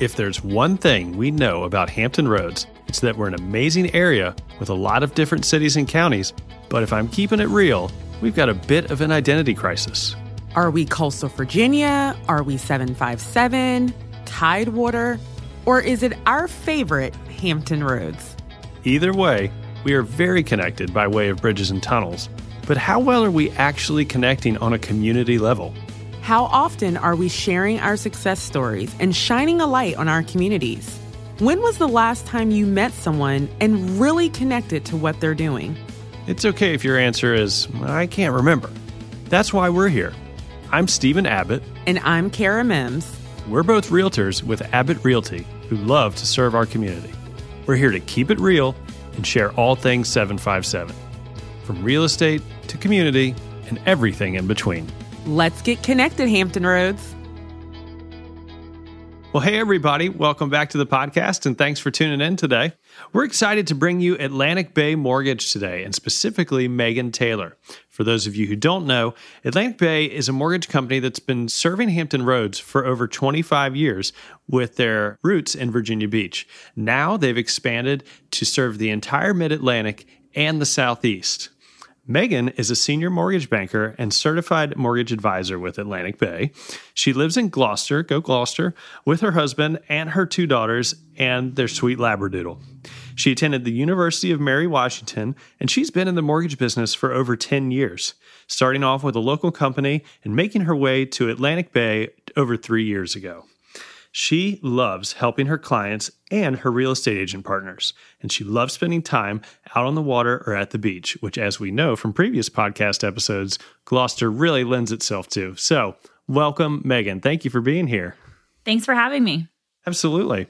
If there's one thing we know about Hampton Roads, it's that we're an amazing area with a lot of different cities and counties. But if I'm keeping it real, we've got a bit of an identity crisis. Are we coastal Virginia? Are we 757? Tidewater? Or is it our favorite Hampton Roads? Either way, we are very connected by way of bridges and tunnels. But how well are we actually connecting on a community level? How often are we sharing our success stories and shining a light on our communities? When was the last time you met someone and really connected to what they're doing? It's okay if your answer is, I can't remember. That's why we're here. I'm Stephen Abbott. And I'm Kara Mims. We're both realtors with Abbott Realty who love to serve our community. We're here to keep it real and share all things 757, from real estate to community and everything in between. Let's get connected, Hampton Roads. Well, hey, everybody. Welcome back to the podcast and thanks for tuning in today. We're excited to bring you Atlantic Bay Mortgage today and specifically Meghan Taylor. For those of you who don't know, Atlantic Bay is a mortgage company that's been serving Hampton Roads for over 25 years with their roots in Virginia Beach. Now they've expanded to serve the entire mid Atlantic and the Southeast. Meghan is a senior mortgage banker and certified mortgage advisor with Atlantic Bay. She lives in Gloucester, go Gloucester, with her husband and her two daughters and their sweet Labradoodle. She attended the University of Mary Washington and she's been in the mortgage business for over 10 years, starting off with a local company and making her way to Atlantic Bay over three years ago. She loves helping her clients and her real estate agent partners, and she loves spending time out on the water or at the beach, which, as we know from previous podcast episodes, Gloucester really lends itself to. So, welcome, Meghan. Thank you for being here. Thanks for having me. Absolutely.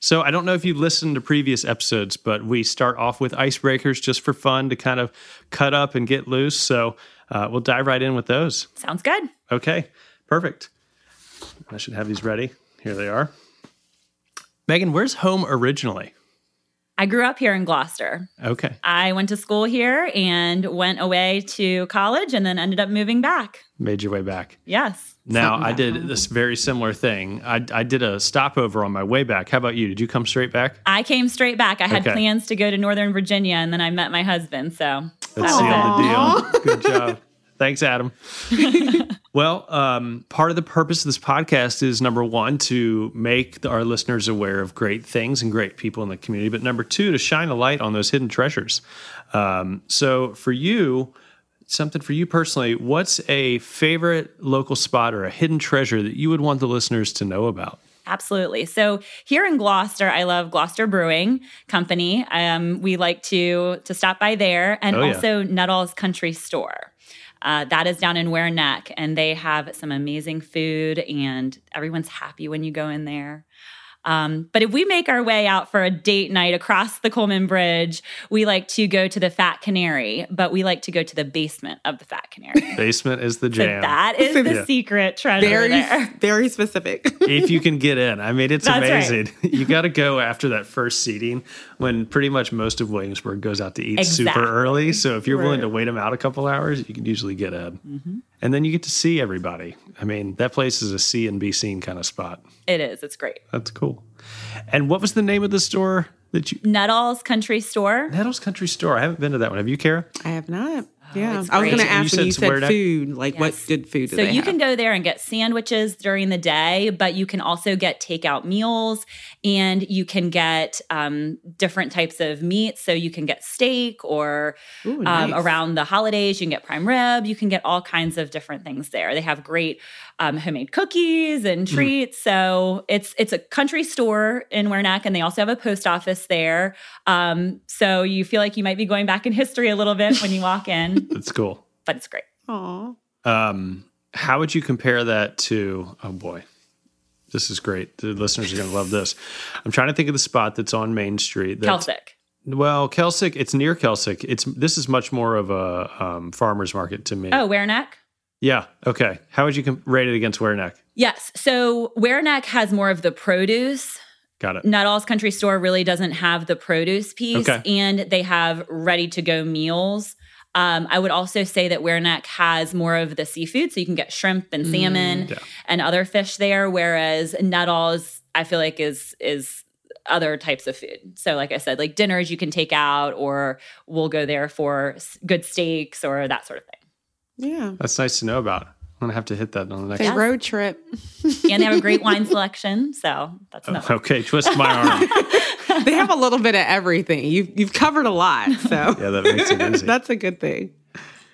So, I don't know if you've listened to previous episodes, but we start off with icebreakers just for fun to kind of cut up and get loose. So, uh, we'll dive right in with those. Sounds good. Okay, perfect. I should have these ready. Here they are. Meghan, where's home originally? I grew up here in Gloucester. Okay. I went to school here and went away to college and then ended up moving back. Made your way back. Yes. Now, I did this very similar thing. I, I did a stopover on my way back. How about you? Did you come straight back? I came straight back. I had Okay. plans to go to Northern Virginia and then I met my husband. So seal the deal. Good job. Thanks, Adam. well, um, part of the purpose of this podcast is number one, to make our listeners aware of great things and great people in the community, but number two, to shine a light on those hidden treasures. Um, so, for you, something for you personally, what's a favorite local spot or a hidden treasure that you would want the listeners to know about? Absolutely. So here in Gloucester, I love Gloucester Brewing Company. Um, we like to to stop by there, and Oh, yeah. also Nuttall's Country Store. Uh, that is down in Ware Neck, and they have some amazing food, and everyone's happy when you go in there. Um, but if we make our way out for a date night across the Coleman Bridge, we like to go to the Fat Canary, but we like to go to the basement of the Fat Canary. Basement is the So jam. that is the Yeah. secret treasure Very, there. very specific. if you can get in. I mean, it's That's right. amazing. You got to go after that first seating when pretty much most of Williamsburg goes out to eat super early. So if you're willing to wait them out a couple hours, you can usually get in. Mm-hmm. And then you get to see everybody. I mean, that place is a see and be seen kind of spot. It is. It's great. That's cool. And what was the name of the store that you? Nuttall's Country Store. Nettles Country Store. I haven't been to that one. Have you, Kara? I have not. Yeah. it's I was going to And you ask when said you said food, like what good food do So they you have? can go there and get sandwiches during the day, but you can also get takeout meals and you can get um, different types of meats. So you can get steak or Ooh, um, around the holidays, you can get prime rib. You can get all kinds of different things there. They have great um, homemade cookies and Mm. treats. So it's it's a country store in Ware Neck, and they also have a post office there. Um, so you feel like you might be going back in history a little bit when you walk in, That's cool. but it's great. Aw. Um, how would you compare that to? Oh boy, this is great. The listeners are going to love this. I'm trying to think of the spot that's on Main Street. That's, Celtic. Well, Kelsick. It's near Kelsick. It's this is much more of a um, farmers market to me. Oh, Wernack. Yeah. Okay. How would you rate it against Wereneck? Yes. So Wereneck has more of the produce. Got it. Nuttall's Country Store really doesn't have the produce piece, Okay. and they have ready to go meals. Um, I would also say that Wereneck has more of the seafood, so you can get shrimp and salmon Yeah. and other fish there, whereas Nuttall's I feel like is is other types of food. So, like I said, like dinners you can take out, or we'll go there for good steaks or that sort of thing. Yeah. That's nice to know about. I'm gonna have to hit that on the next. It's road trip. and they have a great wine selection, so that's enough. Okay, twist my arm. they have a little bit of everything. You've you've covered a lot, so yeah, that makes it easy. that's a good thing.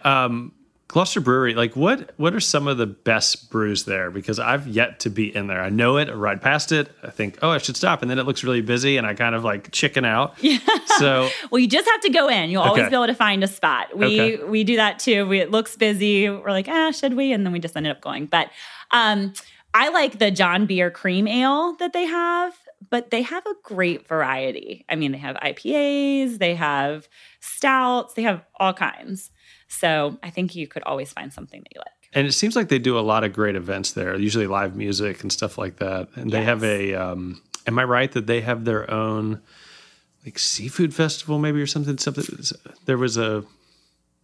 Um, Gloucester Brewery, like what what are some of the best brews there? Because I've yet to be in there. I know it, I ride past it, I think, oh, I should stop, and then it looks really busy, and I kind of like chicken out. Yeah. So well, you just have to go in. You'll always be able to find a spot. We Okay. we do that too. We, it looks busy. We're like, ah, should we? And then we just ended up going. But um, I like the John Beer Cream Ale that they have. But they have a great variety. I mean, they have IPAs, they have stouts, they have all kinds. So I think you could always find something that you like. And it seems like they do a lot of great events there, usually live music and stuff like that. And they have a, um, am I right that they have their own like seafood festival maybe or something? Something. There was a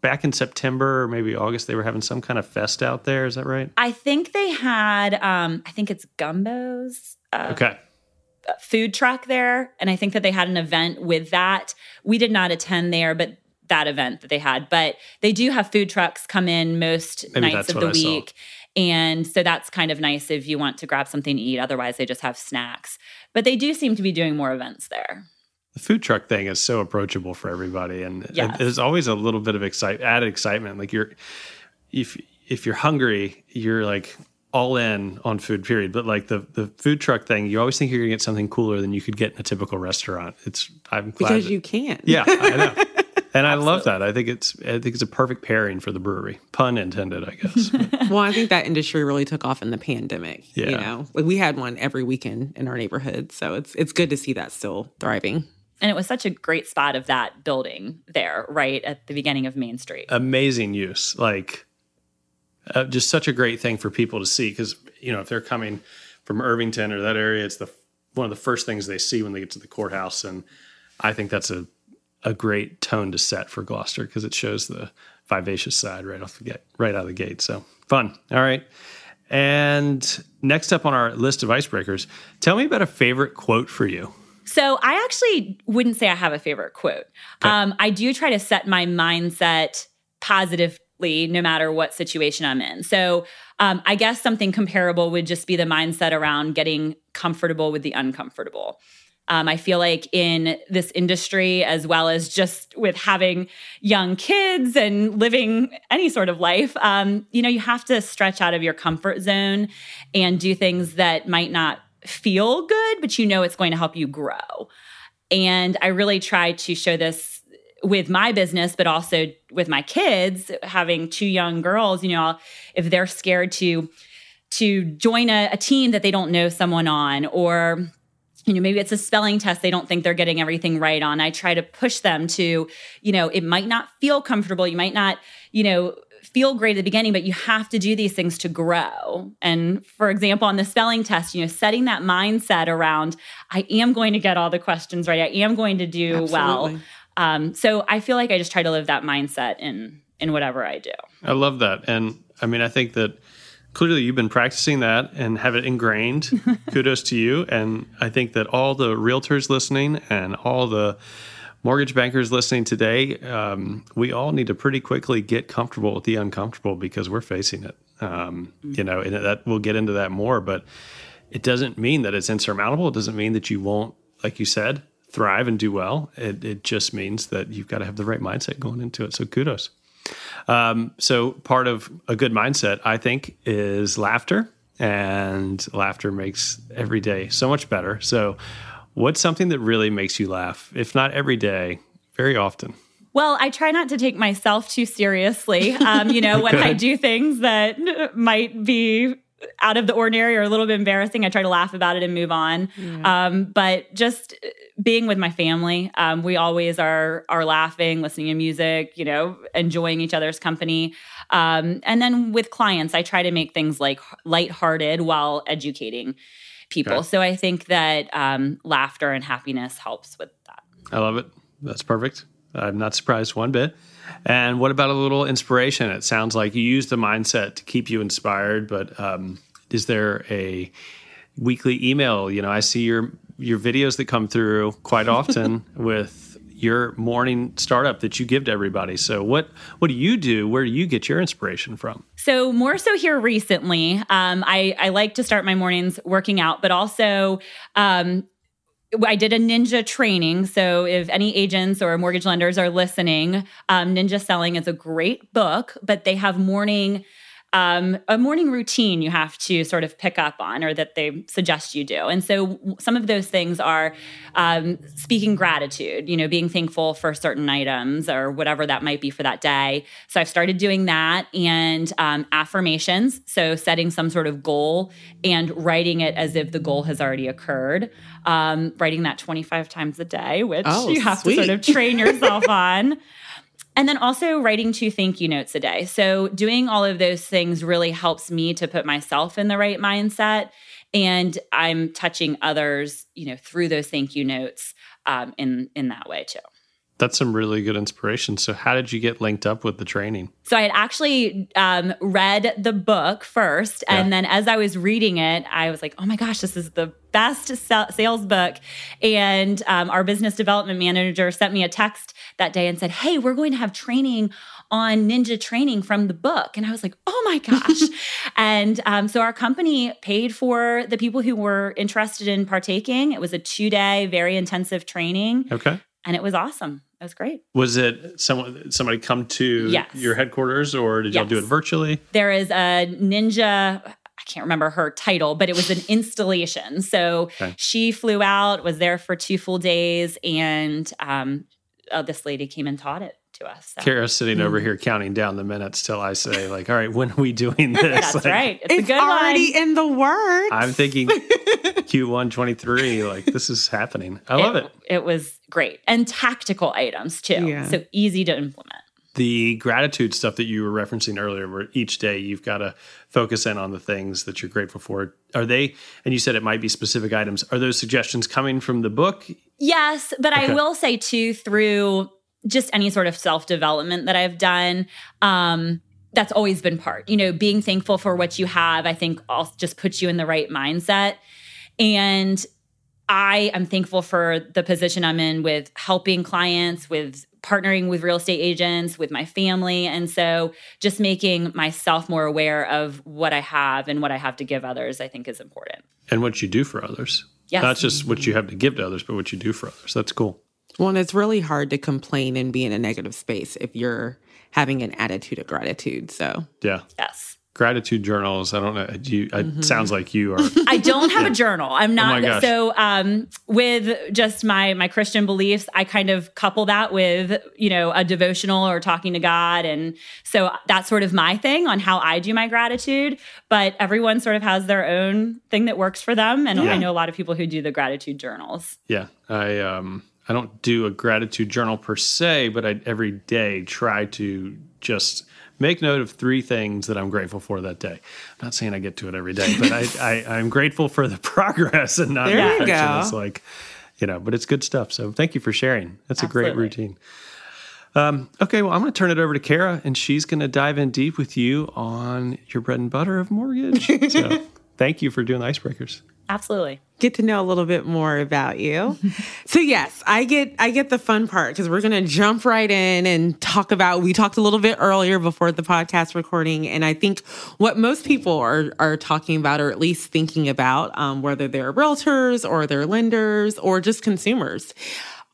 back in September or maybe August. They were having some kind of fest out there. Is that right? I think they had, um, I think it's Gumbo's uh, Okay. Food truck there. And I think that they had an event with that. We did not attend there, but that event that they had. But they do have food trucks come in most Maybe nights of the I saw. week. And so that's kind of nice if you want to grab something to eat. Otherwise, they just have snacks. But they do seem to be doing more events there. The food truck thing is so approachable for everybody, and Yes. there's always a little bit of excite added excitement. Like you're, if if you're hungry, you're like all in on food. Period. But like the the food truck thing, you always think you're gonna get something cooler than you could get in a typical restaurant. It's I'm glad Because that- you can't. yeah, I know. And I love that. I think it's I think it's a perfect pairing for the brewery. Pun intended, I guess. Well, I think that industry really took off in the pandemic. yeah. You Yeah. know, like we had one every weekend in our neighborhood, so it's it's good to see that still thriving. And it was such a great spot of that building there, right at the beginning of Main Street. amazing use. Like, uh, just such a great thing for people to see because you know if they're coming from Irvington or that area, it's the one of the first things they see when they get to the courthouse, and I think that's a a great tone to set for Gloucester because it shows the vivacious side right off the gate, right out of the gate. So fun. All right. And next up on our list of icebreakers, tell me about a favorite quote for you. So I actually wouldn't say I have a favorite quote. Um, I do try to set my mindset positively no matter what situation I'm in. So um, I guess something comparable would just be the mindset around getting comfortable with the uncomfortable. Um, I feel like in this industry, as well as just with having young kids and living any sort of life, um, you know, you have to stretch out of your comfort zone and do things that might not feel good, but you know it's going to help you grow. And I really try to show this with my business, but also with my kids, having two young girls, you know, if they're scared to to join a, a team that they don't know someone on or you know maybe it's a spelling test they don't think they're getting everything right on i try to push them to you know it might not feel comfortable. You might not you know feel great at the beginning but you have to do these things to grow. And for example on the spelling test you know setting that mindset around i am going to get all the questions right. I am going to do well. Absolutely. Um, so i feel like i just try to live that mindset in in whatever i do I love that. And I mean, I think that clearly you've been practicing that and have it ingrained. Kudos to you. And I think that all the realtors listening and all the mortgage bankers listening today, um, we all need to pretty quickly get comfortable with the uncomfortable because we're facing it. Um, You know, and that we'll get into that more, but it doesn't mean that it's insurmountable. It doesn't mean that you won't, like you said, thrive and do well. It, it just means that you've got to have the right mindset going into it. So kudos. Um, so part of a good mindset, I think, is laughter, and laughter makes every day so much better. So, what's something that really makes you laugh, if not every day, very often? Well, I try not to take myself too seriously. Um, you know, when I do things that might be out of the ordinary or a little bit embarrassing, I try to laugh about it and move on. Um, but just being with my family, um, we always are are laughing, listening to music, you know, enjoying each other's company. Um, and then with clients, I try to make things like lighthearted while educating people. Okay. So I think that um, laughter and happiness helps with that. I love it. That's perfect. I'm not surprised one bit. And what about a little inspiration? It sounds like you use the mindset to keep you inspired, but um, is there a weekly email. You know, I see your your videos that come through quite often with your morning startup that you give to everybody. So what what do you do? Where do you get your inspiration from? So more so here recently, um, I, I like to start my mornings working out, but also um, I did a ninja training. So if any agents or mortgage lenders are listening, um, Ninja Selling is a great book, but they have morning um, a morning routine you have to sort of pick up on or that they suggest you do. And so some of those things are um, speaking gratitude, you know, being thankful for certain items or whatever that might be for that day. So I've started doing that and um, affirmations. So setting some sort of goal and writing it as if the goal has already occurred. Um, writing that 25 times a day, which oh, you have sweet. to sort of train yourself on. And then also writing two thank you notes a day. So, doing all of those things really helps me to put myself in the right mindset. And I'm touching others, you know, through those thank you notes um, in in that way too. That's some really good inspiration. So, how did you get linked up with the training? So, I had actually um, read the book first. Yeah. And then as I was reading it, I was like, oh my gosh, this is the best sales book. And um, our business development manager sent me a text that day and said, hey, we're going to have training on ninja training from the book. And I was like, oh my gosh. and um, so our company paid for the people who were interested in partaking. It was a two day, very intensive training. Okay. And it was awesome. It was great. Was it someone somebody come to Yes. your headquarters or did y'all do it virtually? There is a ninja. I can't remember her title, but it was an installation. So Okay. she flew out, was there for two full days, and um, uh, this lady came and taught it to us. So. Kara's sitting over here counting down the minutes till I say, like, all right, when are we doing this? That's Like, right. It's, It's a good already one. in the works. I'm thinking Q1 23, like this is happening. I love it. It was great. And tactical items too. Yeah. So easy to implement. The gratitude stuff that you were referencing earlier, where each day you've got to focus in on the things that you're grateful for. Are they, and you said it might be specific items, are those suggestions coming from the book? Yes, but Okay. I will say too, through just any sort of self development that I've done, um, that's always been part. You know, being thankful for what you have, I think, also just puts you in the right mindset. And I am thankful for the position I'm in with helping clients, with partnering with real estate agents, with my family. And so just making myself more aware of what I have and what I have to give others, I think is important. And what you do for others. Yes. Not just what you have to give to others, but what you do for others. That's cool. Well, and it's really hard to complain and be in a negative space if you're having an attitude of gratitude. So Yeah. Yes. Gratitude journals. I don't know. Do you, Mm-hmm. It sounds like you are. I don't have a journal. I'm my not gosh. so um with just my my Christian beliefs, I kind of couple that with, you know, a devotional or talking to God and so that's sort of my thing on how I do my gratitude, but everyone sort of has their own thing that works for them and Yeah. I know a lot of people who do the gratitude journals. Yeah, I um I don't do a gratitude journal per se, but I every day try to just make note of three things that I'm grateful for that day. I'm not saying I get to it every day, but I, I I'm grateful for the progress and not There the perfection. go. It's like you know, but it's good stuff. So thank you for sharing. That's a great routine. Um, okay, well, I'm going to turn it over to Kara, and she's going to dive in deep with you on your bread and butter of mortgage. so, thank you for doing the icebreakers. Absolutely. Get to know a little bit more about you. so yes, I get I get the fun part because we're gonna jump right in and talk about. We talked a little bit earlier before the podcast recording, and I think what most people are are talking about, or at least thinking about, um, whether they're realtors or they're lenders or just consumers,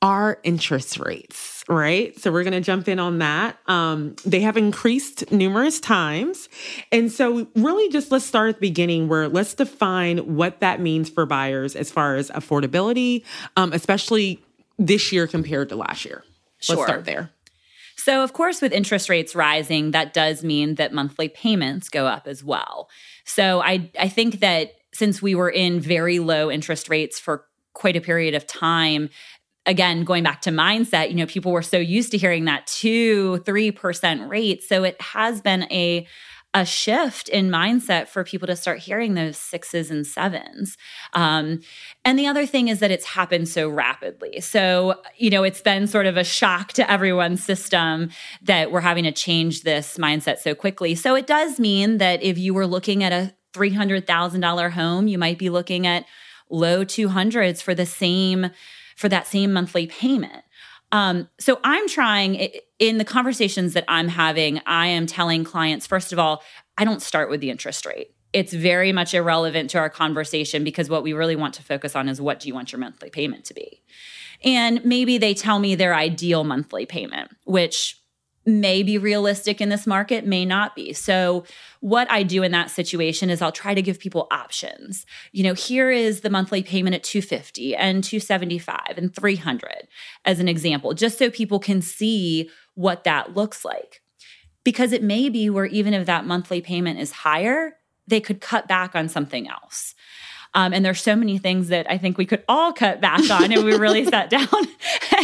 are interest rates. Right. So we're going to jump in on that. Um, they have increased numerous times. And so, really, just let's start at the beginning where let's define what that means for buyers as far as affordability, um, especially this year compared to last year. Sure. Let's start there. So, of course, with interest rates rising, that does mean that monthly payments go up as well. So, I, I think that since we were in very low interest rates for quite a period of time, again, going back to mindset, you know, people were so used to hearing that two, three percent rate. So, it has been a a shift in mindset for people to start hearing those sixes and sevens. Um, and the other thing is that it's happened so rapidly. So, you know, it's been sort of a shock to everyone's system that we're having to change this mindset so quickly. So, it does mean that if you were looking at a $300,000 home, you might be looking at low 200s for the same for that same monthly payment. Um, so I'm trying in the conversations that I'm having, I am telling clients, first of all, I don't start with the interest rate. It's very much irrelevant to our conversation because what we really want to focus on is what do you want your monthly payment to be? And maybe they tell me their ideal monthly payment, which may be realistic in this market, may not be. So, what I do in that situation is I'll try to give people options. You know, here is the monthly payment at 250 and 275 and 300 as an example, just so people can see what that looks like. Because it may be where even if that monthly payment is higher, they could cut back on something else. Um, and there's so many things that I think we could all cut back on if we really sat down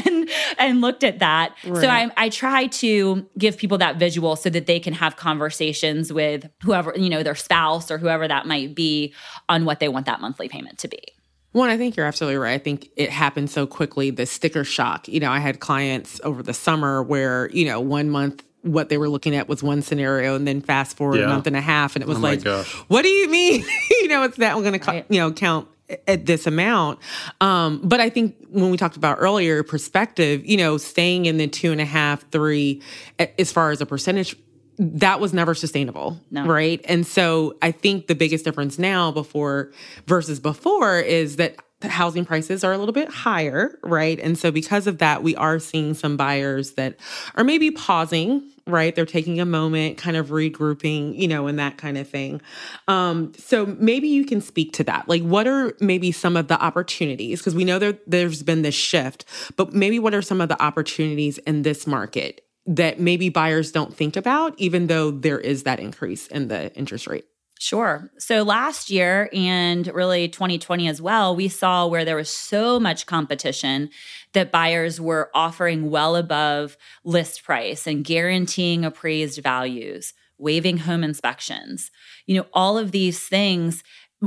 and and looked at that. Right. So I, I try to give people that visual so that they can have conversations with whoever you know their spouse or whoever that might be on what they want that monthly payment to be. One, I think you're absolutely right. I think it happened so quickly, the sticker shock. You know, I had clients over the summer where, you know, one month what they were looking at was one scenario and then fast forward yeah. a month and a half and it was oh like what do you mean you know it's that i'm going to you know count at this amount um, but i think when we talked about earlier perspective you know staying in the two and a half three as far as a percentage that was never sustainable no. right and so i think the biggest difference now before versus before is that housing prices are a little bit higher, right? And so because of that, we are seeing some buyers that are maybe pausing, right? They're taking a moment, kind of regrouping, you know, and that kind of thing. Um, so maybe you can speak to that. Like, what are maybe some of the opportunities? Because we know there, there's been this shift, but maybe what are some of the opportunities in this market that maybe buyers don't think about, even though there is that increase in the interest rate? Sure. So last year and really 2020 as well, we saw where there was so much competition that buyers were offering well above list price and guaranteeing appraised values, waiving home inspections. You know, all of these things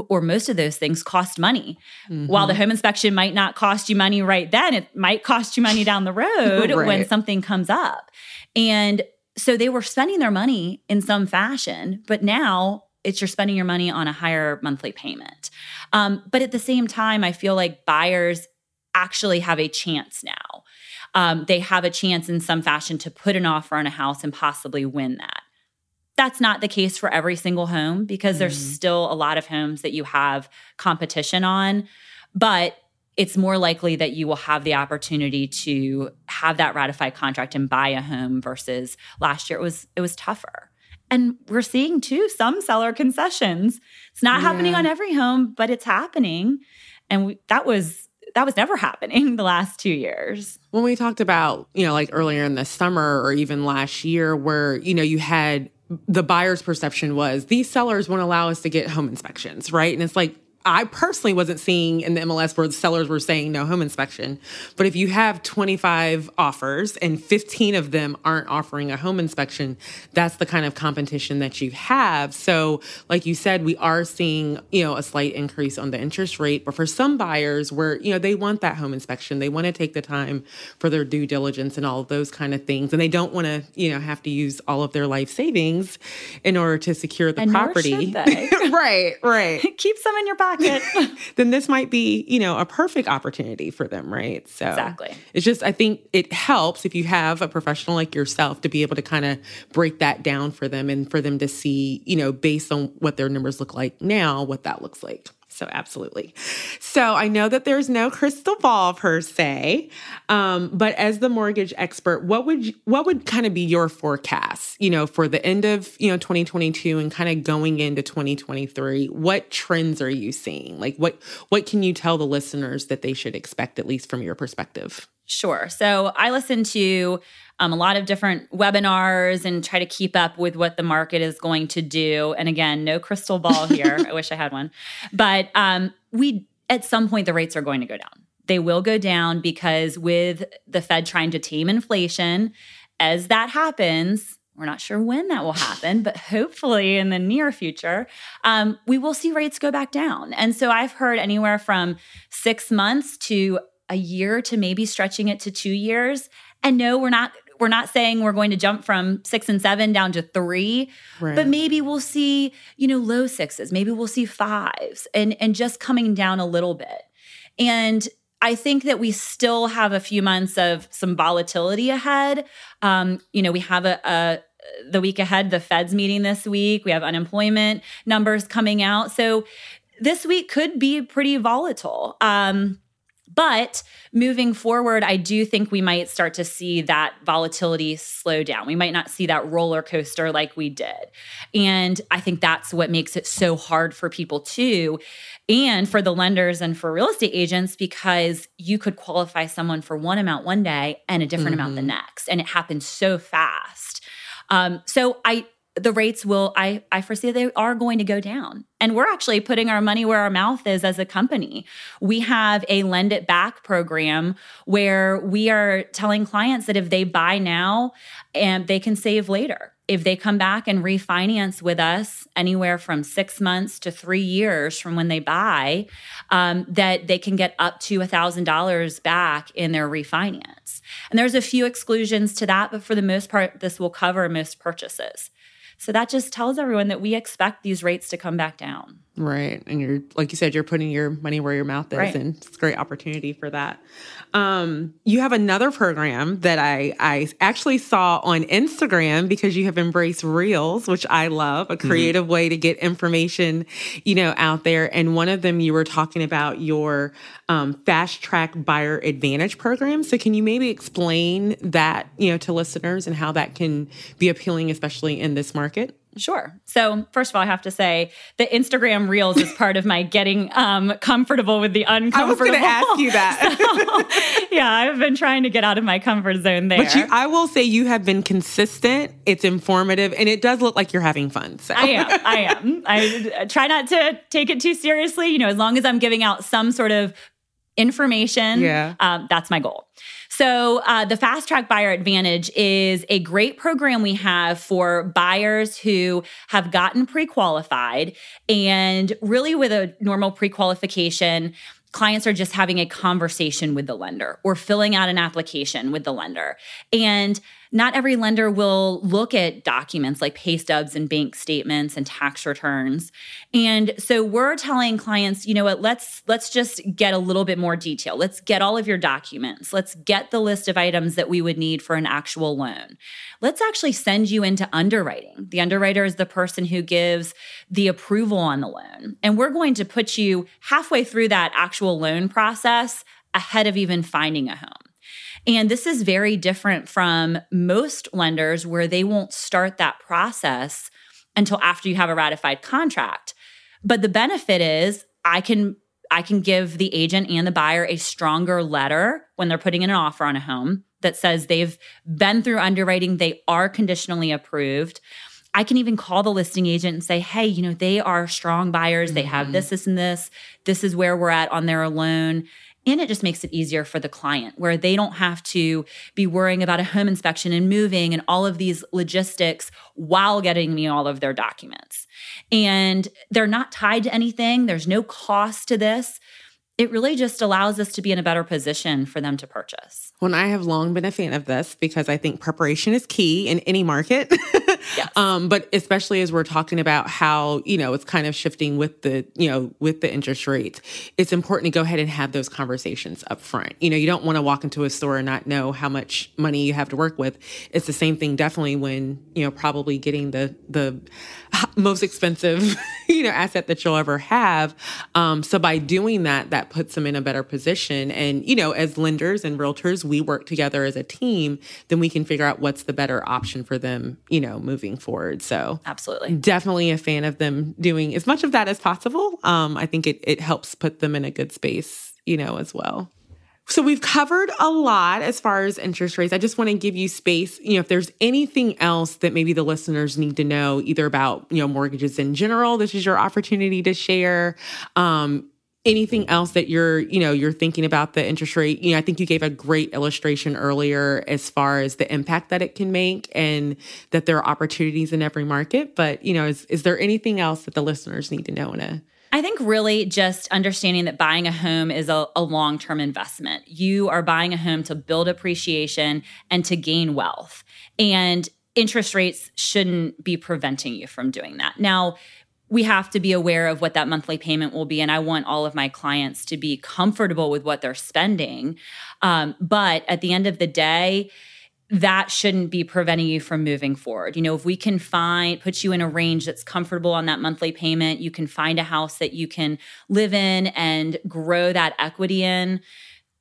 or most of those things cost money. Mm-hmm. While the home inspection might not cost you money right then, it might cost you money down the road right. when something comes up. And so they were spending their money in some fashion, but now it's you're spending your money on a higher monthly payment. Um, but at the same time, I feel like buyers actually have a chance now. Um, they have a chance in some fashion to put an offer on a house and possibly win that. That's not the case for every single home because mm-hmm. there's still a lot of homes that you have competition on. But it's more likely that you will have the opportunity to have that ratified contract and buy a home versus last year it was it was tougher. And we're seeing too some seller concessions. It's not yeah. happening on every home, but it's happening. And we, that was that was never happening the last two years. When we talked about, you know, like earlier in the summer or even last year, where, you know, you had the buyer's perception was these sellers won't allow us to get home inspections, right? And it's like, I personally wasn't seeing in the MLS where the sellers were saying no home inspection. But if you have 25 offers and 15 of them aren't offering a home inspection, that's the kind of competition that you have. So, like you said, we are seeing, you know, a slight increase on the interest rate. But for some buyers where, you know, they want that home inspection, they want to take the time for their due diligence and all of those kind of things. And they don't want to, you know, have to use all of their life savings in order to secure the and property. right, right. Keep some in your pocket pocket, then this might be, you know, a perfect opportunity for them, right? So Exactly. It's just I think it helps if you have a professional like yourself to be able to kind of break that down for them and for them to see, you know, based on what their numbers look like now, what that looks like. So, absolutely. So, I know that there's no crystal ball per se, um, but as the mortgage expert, what would you, what would kind of be your forecast? You know, for the end of you know 2022 and kind of going into 2023, what trends are you seeing? Like, what what can you tell the listeners that they should expect, at least from your perspective? Sure. So, I listen to um, a lot of different webinars and try to keep up with what the market is going to do. And again, no crystal ball here. I wish I had one. But um, we, at some point, the rates are going to go down. They will go down because with the Fed trying to tame inflation, as that happens, we're not sure when that will happen, but hopefully in the near future, um, we will see rates go back down. And so I've heard anywhere from six months to a year to maybe stretching it to two years. And no, we're not We're not saying we're going to jump from six and seven down to three, Right. but maybe we'll see, you know, low sixes, maybe we'll see fives and and just coming down a little bit. And I think that we still have a few months of some volatility ahead. Um, you know, we have a, a the week ahead, the Fed's meeting this week. We have unemployment numbers coming out. So this week could be pretty volatile. Um, but moving forward, I do think we might start to see that volatility slow down. We might not see that roller coaster like we did. And I think that's what makes it so hard for people too, and for the lenders and for real estate agents, because you could qualify someone for one amount one day and a different amount the next. And it happens so fast. Um, so I, the rates will I I foresee they are going to go down. And we're actually putting our money where our mouth is as a company. We have a lend it back program where we are telling clients that if they buy now and they can save later. If they come back and refinance with us anywhere from six months to three years from when they buy, um, that they can get up to $1,000 back in their refinance. And there's a few exclusions to that, but for the most part, this will cover most purchases. So that just tells everyone that we expect these rates to come back down. Right. And you're, like you said, you're putting your money where your mouth is, Right. and it's a great opportunity for that. Um, you have another program that I, I actually saw on Instagram because you have embraced Reels, which I love, a creative way to get information, you know, out there. And one of them you were talking about your um, fast track buyer advantage program. So can you maybe explain that, you know, to listeners and how that can be appealing, especially in this market? Sure. So, first of all, I have to say the Instagram Reels is part of my getting um, comfortable with the uncomfortable. I was going to ask you that. yeah, I've been trying to get out of my comfort zone there. But you, I will say you have been consistent. It's informative, and it does look like you're having fun. So I am. I am. I try not to take it too seriously. You know, as long as I'm giving out some sort of information, Yeah. um, that's my goal. So, uh, the Fast Track Buyer Advantage is a great program we have for buyers who have gotten pre qualified. And really, with a normal pre qualification, clients are just having a conversation with the lender or filling out an application with the lender. And not every lender will look at documents like pay stubs and bank statements and tax returns. And so we're telling clients, you know what, let's let's just get a little bit more detail. Let's get all of your documents. Let's get the list of items that we would need for an actual loan. Let's actually send you into underwriting. The underwriter is the person who gives the approval on the loan. And we're going to put you halfway through that actual loan process ahead of even finding a home. And this is very different from most lenders where they won't start that process until after you have a ratified contract. But the benefit is I can I can give the agent and the buyer a stronger letter when they're putting in an offer on a home that says they've been through underwriting, they are conditionally approved. I can even call the listing agent and say, hey, you know, they are strong buyers. They have mm-hmm. this, this, and this. This is where we're at on their loan. And it just makes it easier for the client where they don't have to be worrying about a home inspection and moving and all of these logistics while getting me all of their documents. And they're not tied to anything, there's no cost to this. It really just allows us to be in a better position for them to purchase. Well, I have long been a fan of this because I think preparation is key in any market. Yes. um, but especially as we're talking about how, you know, it's kind of shifting with the, you know, with the interest rates, it's important to go ahead and have those conversations up front. You know, you don't want to walk into a store and not know how much money you have to work with. It's the same thing definitely when, you know, probably getting the the most expensive, you know, asset that you'll ever have. Um, so by doing that, that puts them in a better position. And, you know, as lenders and realtors, we work together as a team, then we can figure out what's the better option for them, you know, moving forward. So Absolutely. definitely a fan of them doing as much of that as possible. Um, I think it it helps put them in a good space, you know, as well. So we've covered a lot as far as interest rates. I just want to give you space, you know, if there's anything else that maybe the listeners need to know either about, you know, mortgages in general, this is your opportunity to share. Um, anything else that you're, you know, you're thinking about the interest rate. You know, I think you gave a great illustration earlier as far as the impact that it can make and that there are opportunities in every market, but, you know, is is there anything else that the listeners need to know in a I think really just understanding that buying a home is a, a long term investment. You are buying a home to build appreciation and to gain wealth. And interest rates shouldn't be preventing you from doing that. Now, we have to be aware of what that monthly payment will be. And I want all of my clients to be comfortable with what they're spending. Um, but at the end of the day, that shouldn't be preventing you from moving forward. You know, if we can find, put you in a range that's comfortable on that monthly payment, you can find a house that you can live in and grow that equity in.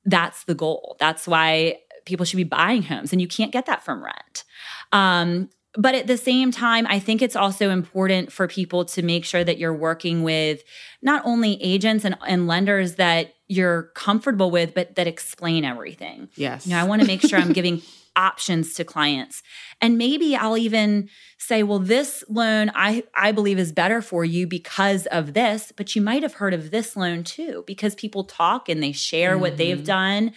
That's the goal. That's why people should be buying homes, and you can't get that from rent. Um, but at the same time, I think it's also important for people to make sure that you're working with not only agents and, and lenders that you're comfortable with, but that explain everything. Yes. You know, I want to make sure I'm giving options to clients. And maybe I'll even say, well, this loan I, I believe is better for you because of this, but you might have heard of this loan too, because people talk and they share mm-hmm. what they've mm-hmm. done.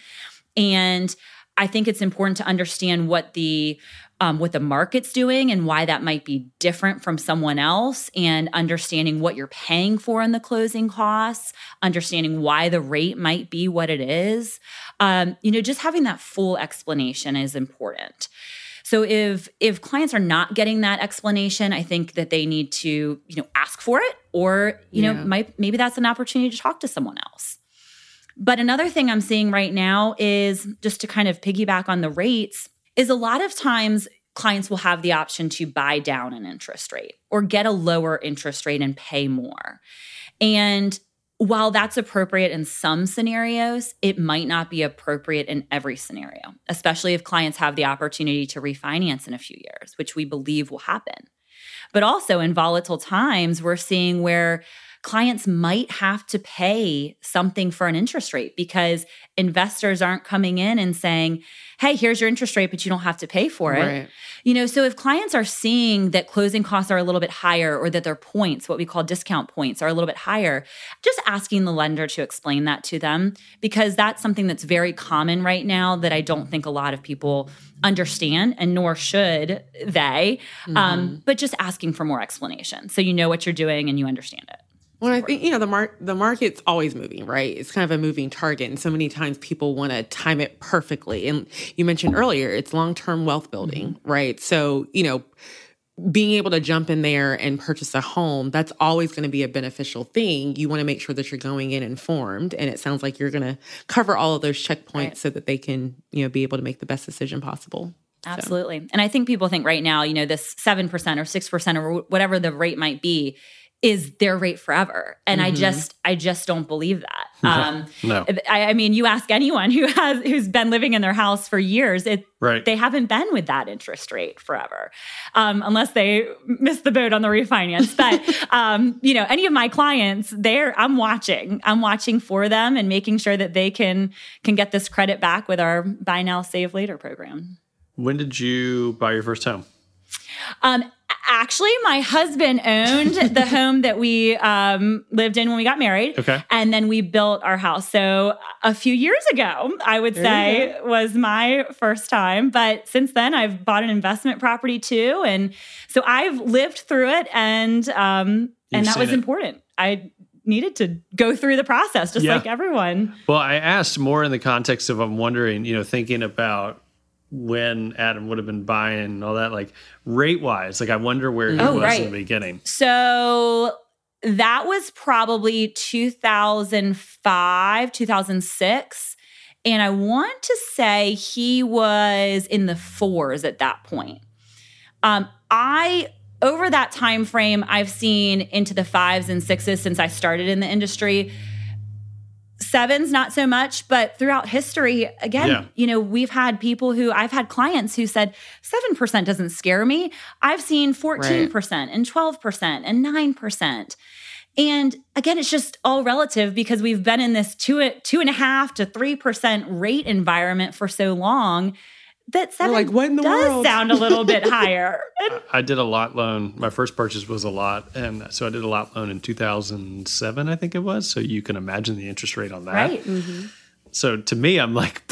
And I think it's important to understand what the um, what the market's doing and why that might be different from someone else, and understanding what you're paying for in the closing costs, understanding why the rate might be what it is. Um, you know, just having that full explanation is important. So if if clients are not getting that explanation, I think that they need to you know ask for it, or you yeah. know, might maybe that's an opportunity to talk to someone else. But another thing I'm seeing right now is just to kind of piggyback on the rates is a lot of times clients will have the option to buy down an interest rate or get a lower interest rate and pay more. And while that's appropriate in some scenarios, it might not be appropriate in every scenario, especially if clients have the opportunity to refinance in a few years, which we believe will happen. But also in volatile times, we're seeing where clients might have to pay something for an interest rate because investors aren't coming in and saying, hey, here's your interest rate, but you don't have to pay for it. Right. You know, so if clients are seeing that closing costs are a little bit higher or that their points, what we call discount points, are a little bit higher, just asking the lender to explain that to them because that's something that's very common right now that I don't think a lot of people understand and nor should they. Um, mm-hmm. Um, but just asking for more explanation so you know what you're doing and you understand it. Well, I think you know the mark the market's always moving, right? It's kind of a moving target, and so many times people want to time it perfectly. And you mentioned earlier, it's long term wealth building, mm-hmm. right? So you know, being able to jump in there and purchase a home, that's always going to be a beneficial thing. You want to make sure that you're going in informed, and it sounds like you're going to cover all of those checkpoints right. so that they can you know be able to make the best decision possible. Absolutely, so. and I think people think right now, you know, this seven percent or six percent or whatever the rate might be is their rate forever. And mm-hmm. i just i just don't believe that. Um no. I, I, mean you ask anyone who has who's been living in their house for years it right. they haven't been with that interest rate forever um unless they missed the boat on the refinance. But um you know any of my clients they're i'm watching. I'm watching for them and making sure that they can can get this credit back with our buy now save later program. When did you buy your first home? Um Actually, my husband owned the home that we um, lived in when we got married. Okay. And then we built our house. So a few years ago, I would there say was my first time. But since then, I've bought an investment property too. And so I've lived through it and um, and that was it. important. I needed to go through the process just yeah. like everyone. Well, I asked more in the context of I'm wondering, you know, thinking about when Adam would have been buying and all that, like rate wise. Like I wonder where he oh, was right. in the beginning. So that was probably 2005, 2006. And I want to say he was in the fours at that point. Um, I over that time frame, I've seen into the fives and sixes since I started in the industry sevens not so much but throughout history again yeah. you know we've had people who i've had clients who said 7% doesn't scare me i've seen 14% right. and 12% and 9% and again it's just all relative because we've been in this two two and a half to three percent rate environment for so long that seven like, what in the does world? sound a little bit higher. I did a lot loan. My first purchase was a lot, and so I did a lot loan in 2007, I think it was. So you can imagine the interest rate on that. Right. Mm-hmm. So to me, I'm like,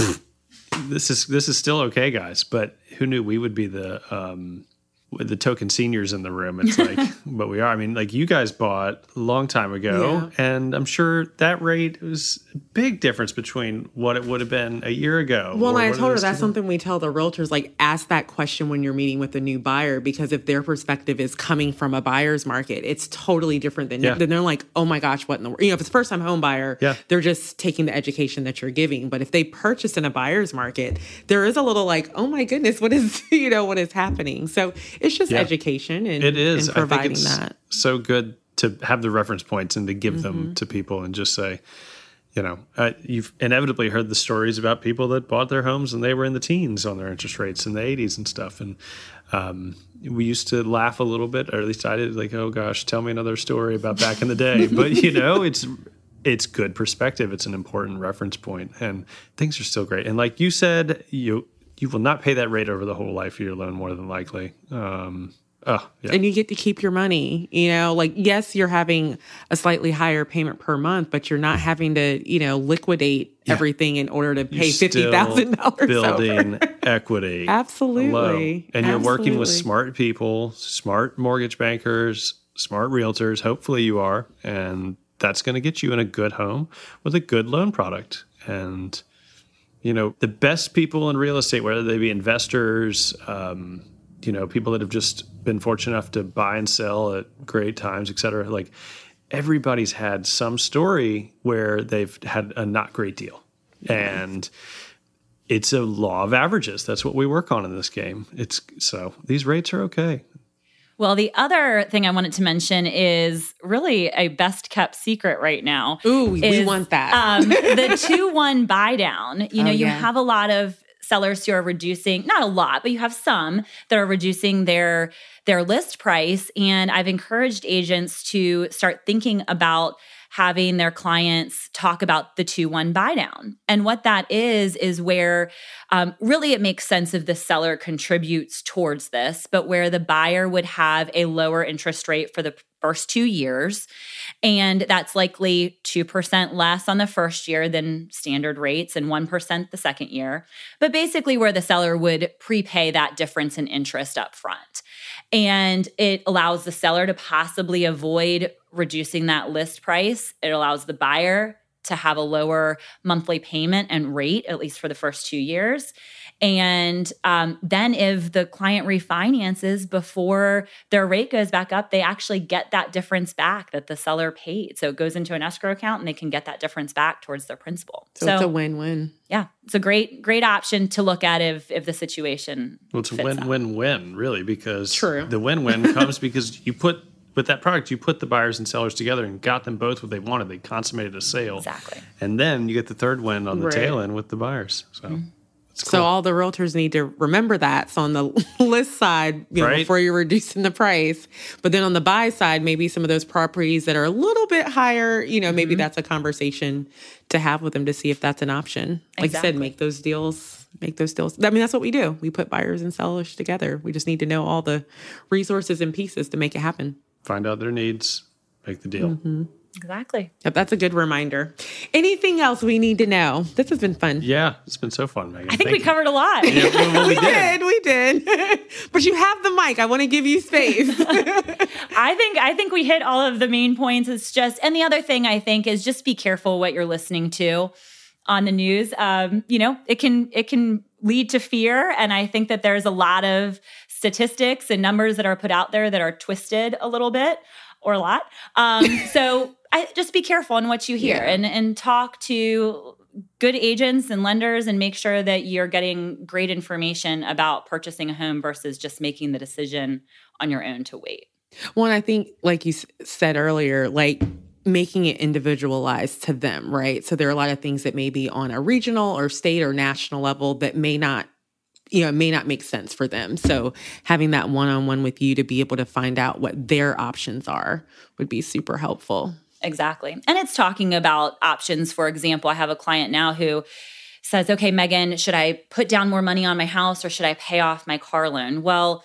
this is this is still okay, guys. But who knew we would be the um, with the token seniors in the room. It's like, but we are. I mean, like you guys bought a long time ago, and I'm sure that rate was a big difference between what it would have been a year ago. Well, I told her that's something we tell the realtors like ask that question when you're meeting with a new buyer because if their perspective is coming from a buyer's market, it's totally different than Yeah. then they're like, oh my gosh, what in the world? You know, if it's first time home buyer, Yeah. they're just taking the education that you're giving. But if they purchase in a buyer's market, there is a little like, oh my goodness, what is you know what is happening? So it's just Yeah. education and It is. and providing I think it's that. so good to have the reference points and to give Mm-hmm. them to people and just say, you know, uh, you've inevitably heard the stories about people that bought their homes and they were in the teens on their interest rates in the 80s and stuff. And um, we used to laugh a little bit, or at least I did, like, oh gosh, tell me another story about back in the day. but you know, it's it's good perspective. It's an important reference point, and things are still great. And like you said, you you will not pay that rate over the whole life of your loan, more than likely. Um, oh, yeah. and you get to keep your money you know like yes you're having a slightly higher payment per month but you're not having to you know liquidate everything in order to pay You're $50000 building over. equity Absolutely. And you're working with smart people smart mortgage bankers smart realtors hopefully you are and that's going to get you in a good home with a good loan product and you know the best people in real estate whether they be investors um, you know people that have just been fortunate enough to buy and sell at great times et cetera like everybody's had some story where they've had a not great deal. And it's a law of averages. That's what we work on in this game. It's so these rates are okay Well, the other thing I wanted to mention is really a best kept secret right now. Ooh, we want that. um, the two one buy down. You know, Oh, you have a lot of sellers who are reducing not a lot but you have some that are reducing their their list price and i've encouraged agents to start thinking about having their clients talk about the 2-1 buy down and what that is is where um, really it makes sense if the seller contributes towards this but where the buyer would have a lower interest rate for the first two years and that's likely 2% less on the first year than standard rates and 1% the second year. But basically, where the seller would prepay that difference in interest up front. And it allows the seller to possibly avoid reducing that list price. It allows the buyer to have a lower monthly payment and rate, at least for the first two years. And um, then, if the client refinances before their rate goes back up, they actually get that difference back that the seller paid. So it goes into an escrow account and they can get that difference back towards their principal. so, it's a win-win. yeah, it's a great, great option to look at if if the situation. well it's a win win win, really because True. the win win comes because you put with that product you put the buyers and sellers together and got them both what they wanted they consummated a sale Exactly. and then you get the third win on the Right. tail end with the buyers so Mm-hmm. it's So all the realtors need to remember that. So on the list side, you know, Right. before you're reducing the price, but then on the buy side, maybe some of those properties that are a little bit higher, you know, maybe that's a conversation to have with them to see if that's an option. Like I said, make those deals, make those deals. I mean, that's what we do. We put buyers and sellers together. We just need to know all the resources and pieces to make it happen. Find out their needs make the deal Mm-hmm. Exactly. Yep, that's a good reminder. Anything else we need to know? This has been fun. yeah it's been so fun Meghan I think we covered a lot. yeah, well, well, we We did did, we did. but you have the mic. I want to give you space. I think I think we hit all of the main points. It's just, and the other thing I think is just be careful what you're listening to on the news. Um, you know, it can it can lead to fear, and I think that there's a lot of statistics and numbers that are put out there that are twisted a little bit or a lot. Um, so I just be careful on what you hear Yeah. and and talk to good agents and lenders and make sure that you're getting great information about purchasing a home versus just making the decision on your own to wait. One, I think, like you s- said earlier, like making it individualized to them, right? So there are a lot of things that may be on a regional or state or national level that may not, you know, it may not make sense for them. So having that one on one with you to be able to find out what their options are would be super helpful. Exactly. And it's talking about options. For example, I have a client now who says, okay, Meghan, should I put down more money on my house or should I pay off my car loan? Well,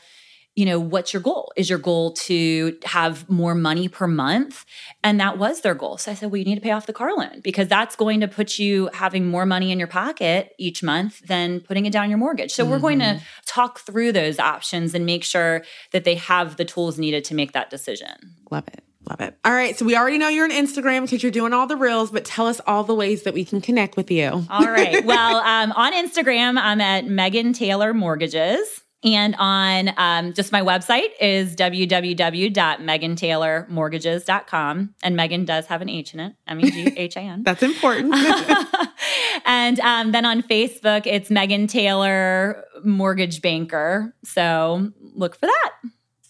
you know, what's your goal? Is your goal to have more money per month? And that was their goal. So I said, well, you need to pay off the car loan because that's going to put you having more money in your pocket each month than putting it down your mortgage. So mm-hmm. we're going to mm-hmm. talk through those options and make sure that they have the tools needed to make that decision. Love it. Love it. All right. So we already know you're on Instagram because you're doing all the reels, but tell us all the ways that we can connect with you. All right. well, um, on Instagram, I'm at Meghan Taylor Mortgages. And on um, just my website is www.meghantaylormortgages.com. And Meghan does have an H in it, M E G H A N. That's important. and um, then on Facebook, it's Meghan Taylor Mortgage Banker. So look for that.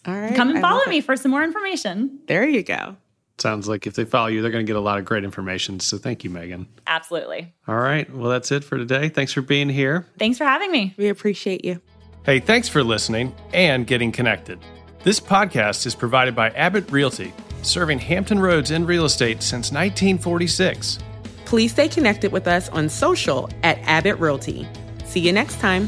All right. Come and follow me for some more information. There you go. Sounds like if they follow you, they're going to get a lot of great information. So thank you, Meghan. Absolutely. All right. Well, that's it for today. Thanks for being here. Thanks for having me. We appreciate you. Hey, thanks for listening and getting connected. This podcast is provided by Abbott Realty, serving Hampton Roads in real estate since 1946. Please stay connected with us on social at Abbott Realty. See you next time.